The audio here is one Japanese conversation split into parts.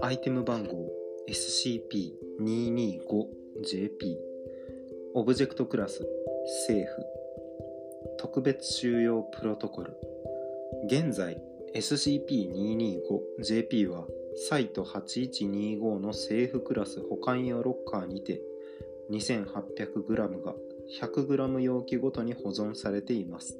アイテム番号 SCP-225JP オブジェクトクラス政府特別収容プロトコル。現在 SCP-225JP はサイト8125の政府クラス保管用ロッカーにて 2800g が 100g 容器ごとに保存されています。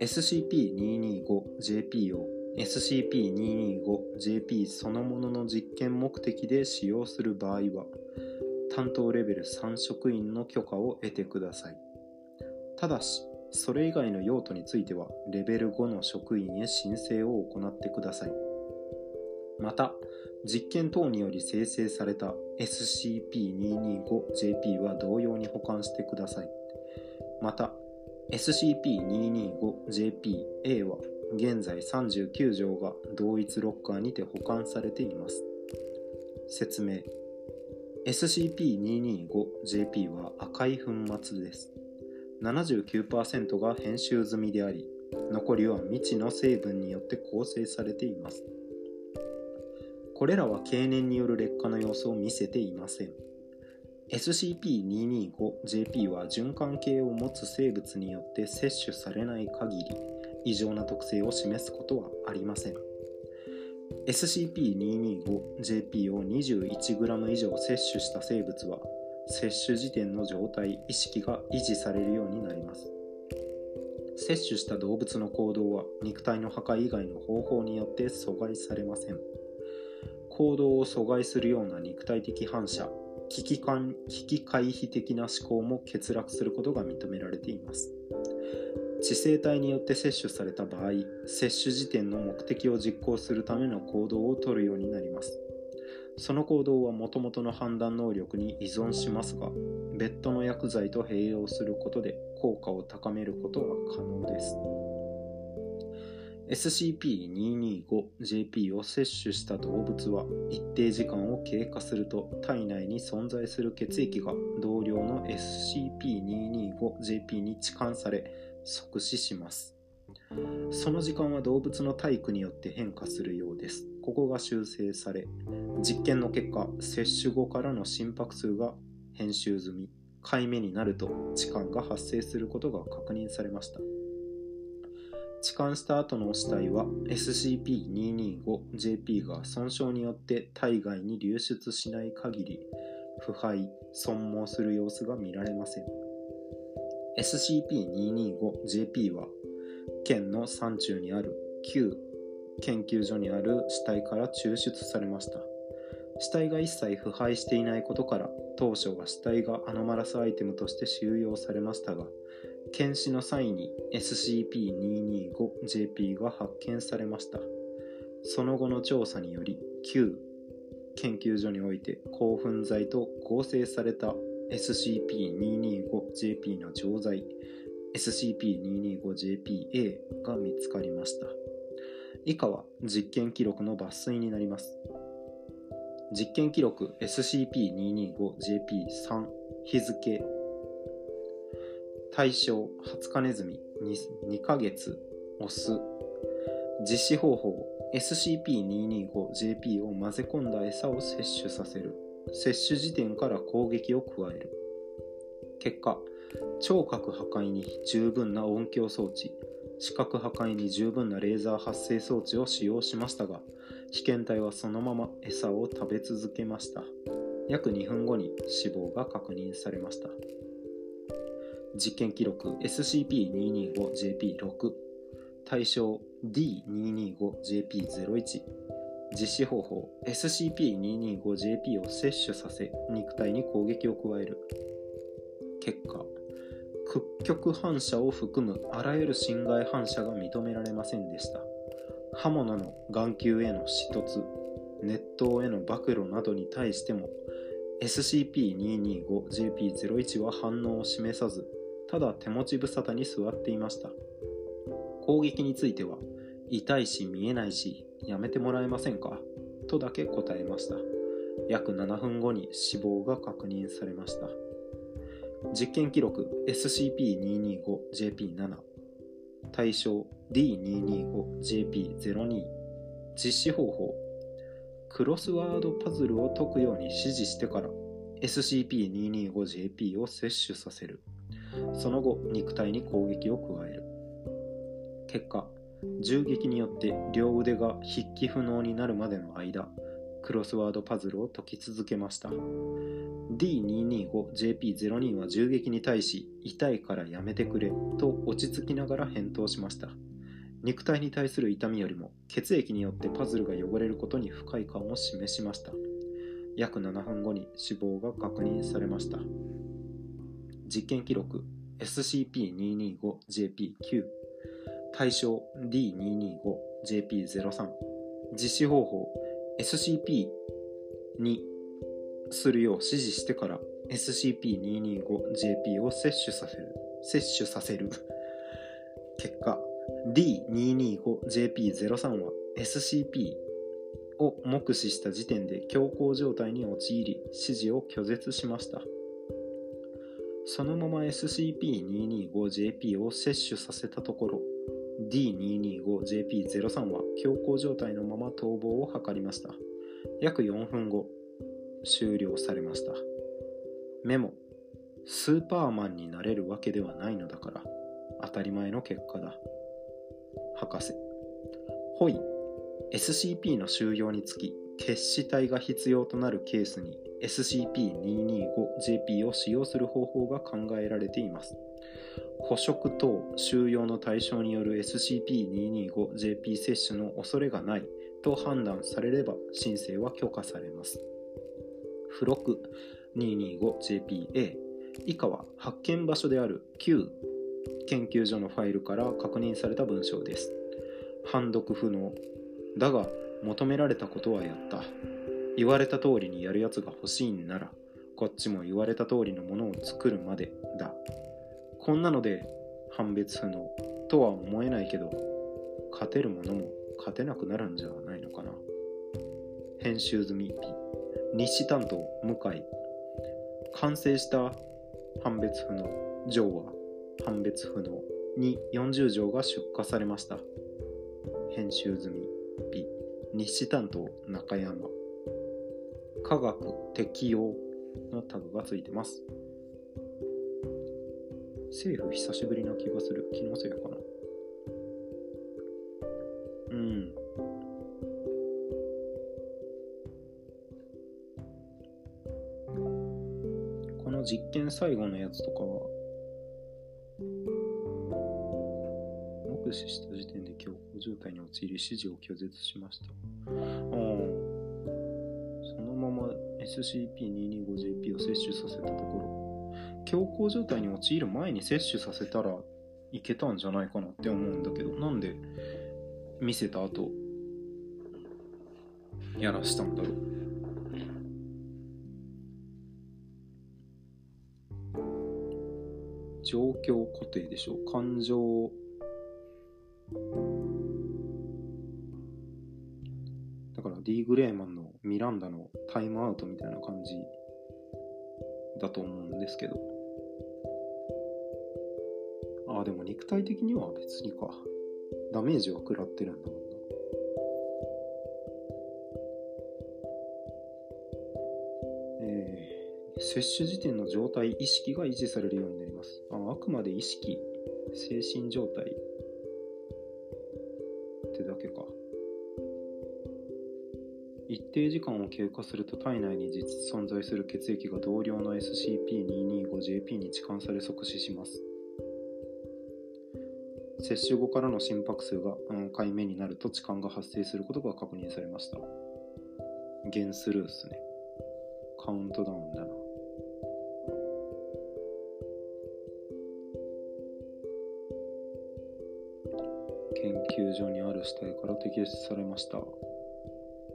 SCP-225JP を SCP-225JP そのものの実験目的で使用する場合は担当レベル3職員の許可を得てください。ただしそれ以外の用途についてはレベル5の職員へ申請を行ってください。また実験等により生成された SCP-225JP は同様に保管してください。また SCP-225JP-A は現在39条が同一ロッカーにて保管されています。説明。SCP-225JP は赤い粉末です。79%が編集済みであり残りは未知の成分によって構成されています。これらは経年による劣化の様子を見せていません。SCP-225JP は循環系を持つ生物によって摂取されない限り異常な特性を示すことはありません。SCP-225JP を 21g 以上摂取した生物は摂取時点の状態意識が維持されるようになります。摂取した動物の行動は肉体の破壊以外の方法によって阻害されません。行動を阻害するような肉体的反射。危機感危機回避的な思考も欠落することが認められています。知性体によって摂取された場合摂取時点の目的を実行するための行動をとるようになります。その行動はもともとの判断能力に依存しますが別途の薬剤と併用することで効果を高めることは可能です。SCP-225JP を摂取した動物は一定時間を経過すると体内に存在する血液が同量の SCP-225JP に置換され即死します。その時間は動物の体育によって変化するようです。ここが修正され実験の結果摂取後からの心拍数が編集済み回目になると置換が発生することが確認されました。置換した後の死体は SCP-225JP が損傷によって体外に流出しない限り腐敗損耗する様子が見られません。SCP-225JP は県の山中にある旧研究所にある死体から抽出されました。死体が一切腐敗していないことから当初は死体がアノマラスアイテムとして収容されましたが検視の際に SCP-225JP が発見されました。その後の調査により旧研究所において興奮剤と合成された SCP-225JP の錠剤 SCP-225JPA が見つかりました。以下は実験記録の抜粋になります。実験記録 SCP-225JP3 日付対象20日ネズミ 2, 2ヶ月オス。実施方法 SCP-225JP を混ぜ込んだ餌を摂取させる。摂取時点から攻撃を加える。結果聴覚破壊に十分な音響装置視覚破壊に十分なレーザー発生装置を使用しましたが被験体はそのまま餌を食べ続けました。約2分後に死亡が確認されました。実験記録 SCP-225JP6 対象 D225JP01 実施方法 SCP-225JP を摂取させ肉体に攻撃を加える。結果屈曲反射を含むあらゆる侵害反射が認められませんでした。刃物の眼球への刺突熱湯への暴露などに対しても SCP-225JP01 は反応を示さずただ手持ち無沙汰に座っていました。攻撃については痛いし見えないしやめてもらえませんか？とだけ答えました。約7分後に死亡が確認されました。実験記録 SCP-225JP7 対象 D225JP02 実施方法クロスワードパズルを解くように指示してから SCP-225JP を摂取させる。その後肉体に攻撃を加える。結果銃撃によって両腕が筆記不能になるまでの間クロスワードパズルを解き続けました。D225JP02 は銃撃に対し痛いからやめてくれと落ち着きながら返答しました。肉体に対する痛みよりも血液によってパズルが汚れることに不快感を示しました。約7分後に死亡が確認されました。実験記録 SCP-225JP9 対象 D225JP03 実施方法 SCP にするよう指示してから SCP-225JP を摂取させる摂取させる。結果 D225JP03 は SCP を目視した時点で強行状態に陥り指示を拒絶しました。そのまま SCP-225JP を摂取させたところ D225JP03 は強行状態のまま逃亡を図りました。約4分後終了されました。メモ。スーパーマンになれるわけではないのだから当たり前の結果だ。博士。ほい。SCP の収容につき決死体が必要となるケースに SCP-225JP を使用する方法が考えられています。捕食等収容の対象による SCP-225JP 摂取の恐れがないと判断されれば申請は許可されます。付録 225JPA 以下は発見場所である旧研究所のファイルから確認された文章です。判読不能。だが求められたことはやった。言われた通りにやるやつが欲しいんならこっちも言われた通りのものを作るまでだ。こんなので判別不能とは思えないけど勝てるものも勝てなくなるんじゃないのかな。編集済み P 日誌担当向井。完成した判別不能上は判別不能に40条が出荷されました。編集済み P 日誌担当中山。科学適用のタグがついてます。政府久しぶりな気がする。気のせいかな。うん。この実験最後のやつとかは目視した時点で強行状態に陥り指示を拒絶しました。ああそのまま SCP-225JP を摂取させたところ。強行状態に陥る前に摂取させたらいけたんじゃないかなって思うんだけどなんで見せた後やらしたんだろう。状況固定でしょ感情 D グレーマンのミランダのタイムアウトみたいな感じだと思うんですけど。ああでも肉体的には別にか。ダメージは食らってるんだもんな。えー、接種時点の状態意識が維持されるようになります。ああくまで意識精神状態ってだけか。一定時間を経過すると体内に実存在する血液が同量の SCP-225JP に置換され即死します。接種後からの心拍数が何回目になると痴漢が発生することが確認されました。ゲンスルーっすね。カウントダウンだな。研究所にある死体から摘出されました。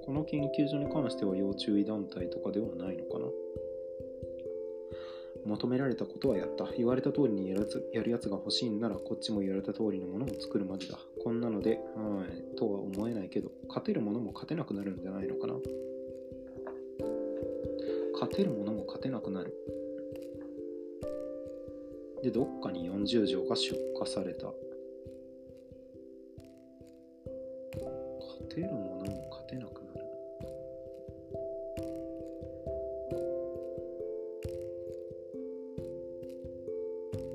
この研究所に関しては要注意団体とかではないのかな？求められたことはやった。言われた通りにやるやつやるやつが欲しいんならこっちも言われた通りのものを作るまでだ。こんなのではい。とは思えないけど勝てるものも勝てなくなるんじゃないのかな？勝てるものも勝てなくなる。でどっかに40条が出荷された。勝てるもの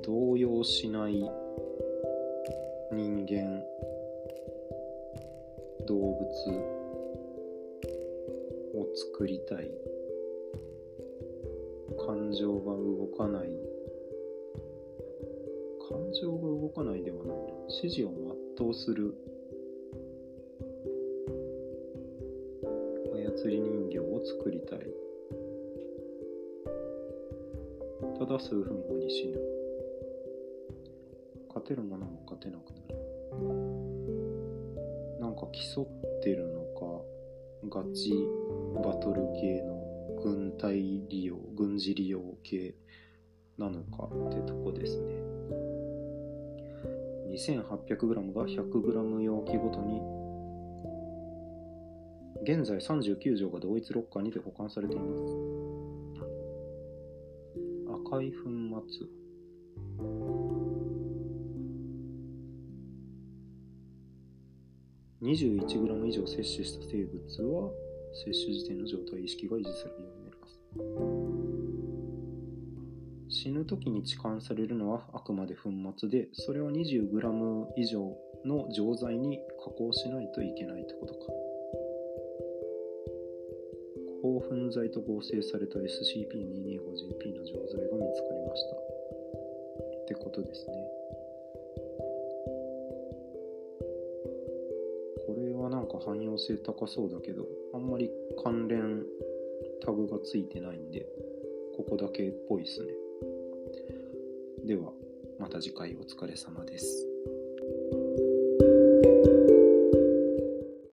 動揺しない人間動物を作りたい。感情が動かない。感情が動かないではないな。指示を全うする。操り人形を作りたい。ただ数分後に死ぬ。てるものも勝てなくなる。なんか競ってるのかガチバトル系の軍隊利用軍事利用系なのかってとこですね。2800g が 100g 容器ごとに現在39錠が同一ロッカーにて保管されています。赤い粉末。21グラム以上摂取した生物は摂取時点の状態意識が維持されるようになります。死ぬ時に置換されるのはあくまで粉末でそれを20グラム以上の錠剤に加工しないといけないってことか。興奮剤と合成された SCP-225GP の錠剤が見つかりました。ってことですね。はなんか汎用性高そうだけどあんまり関連タグがついてないんでここだけっぽいっすね。ではまた次回お疲れ様です。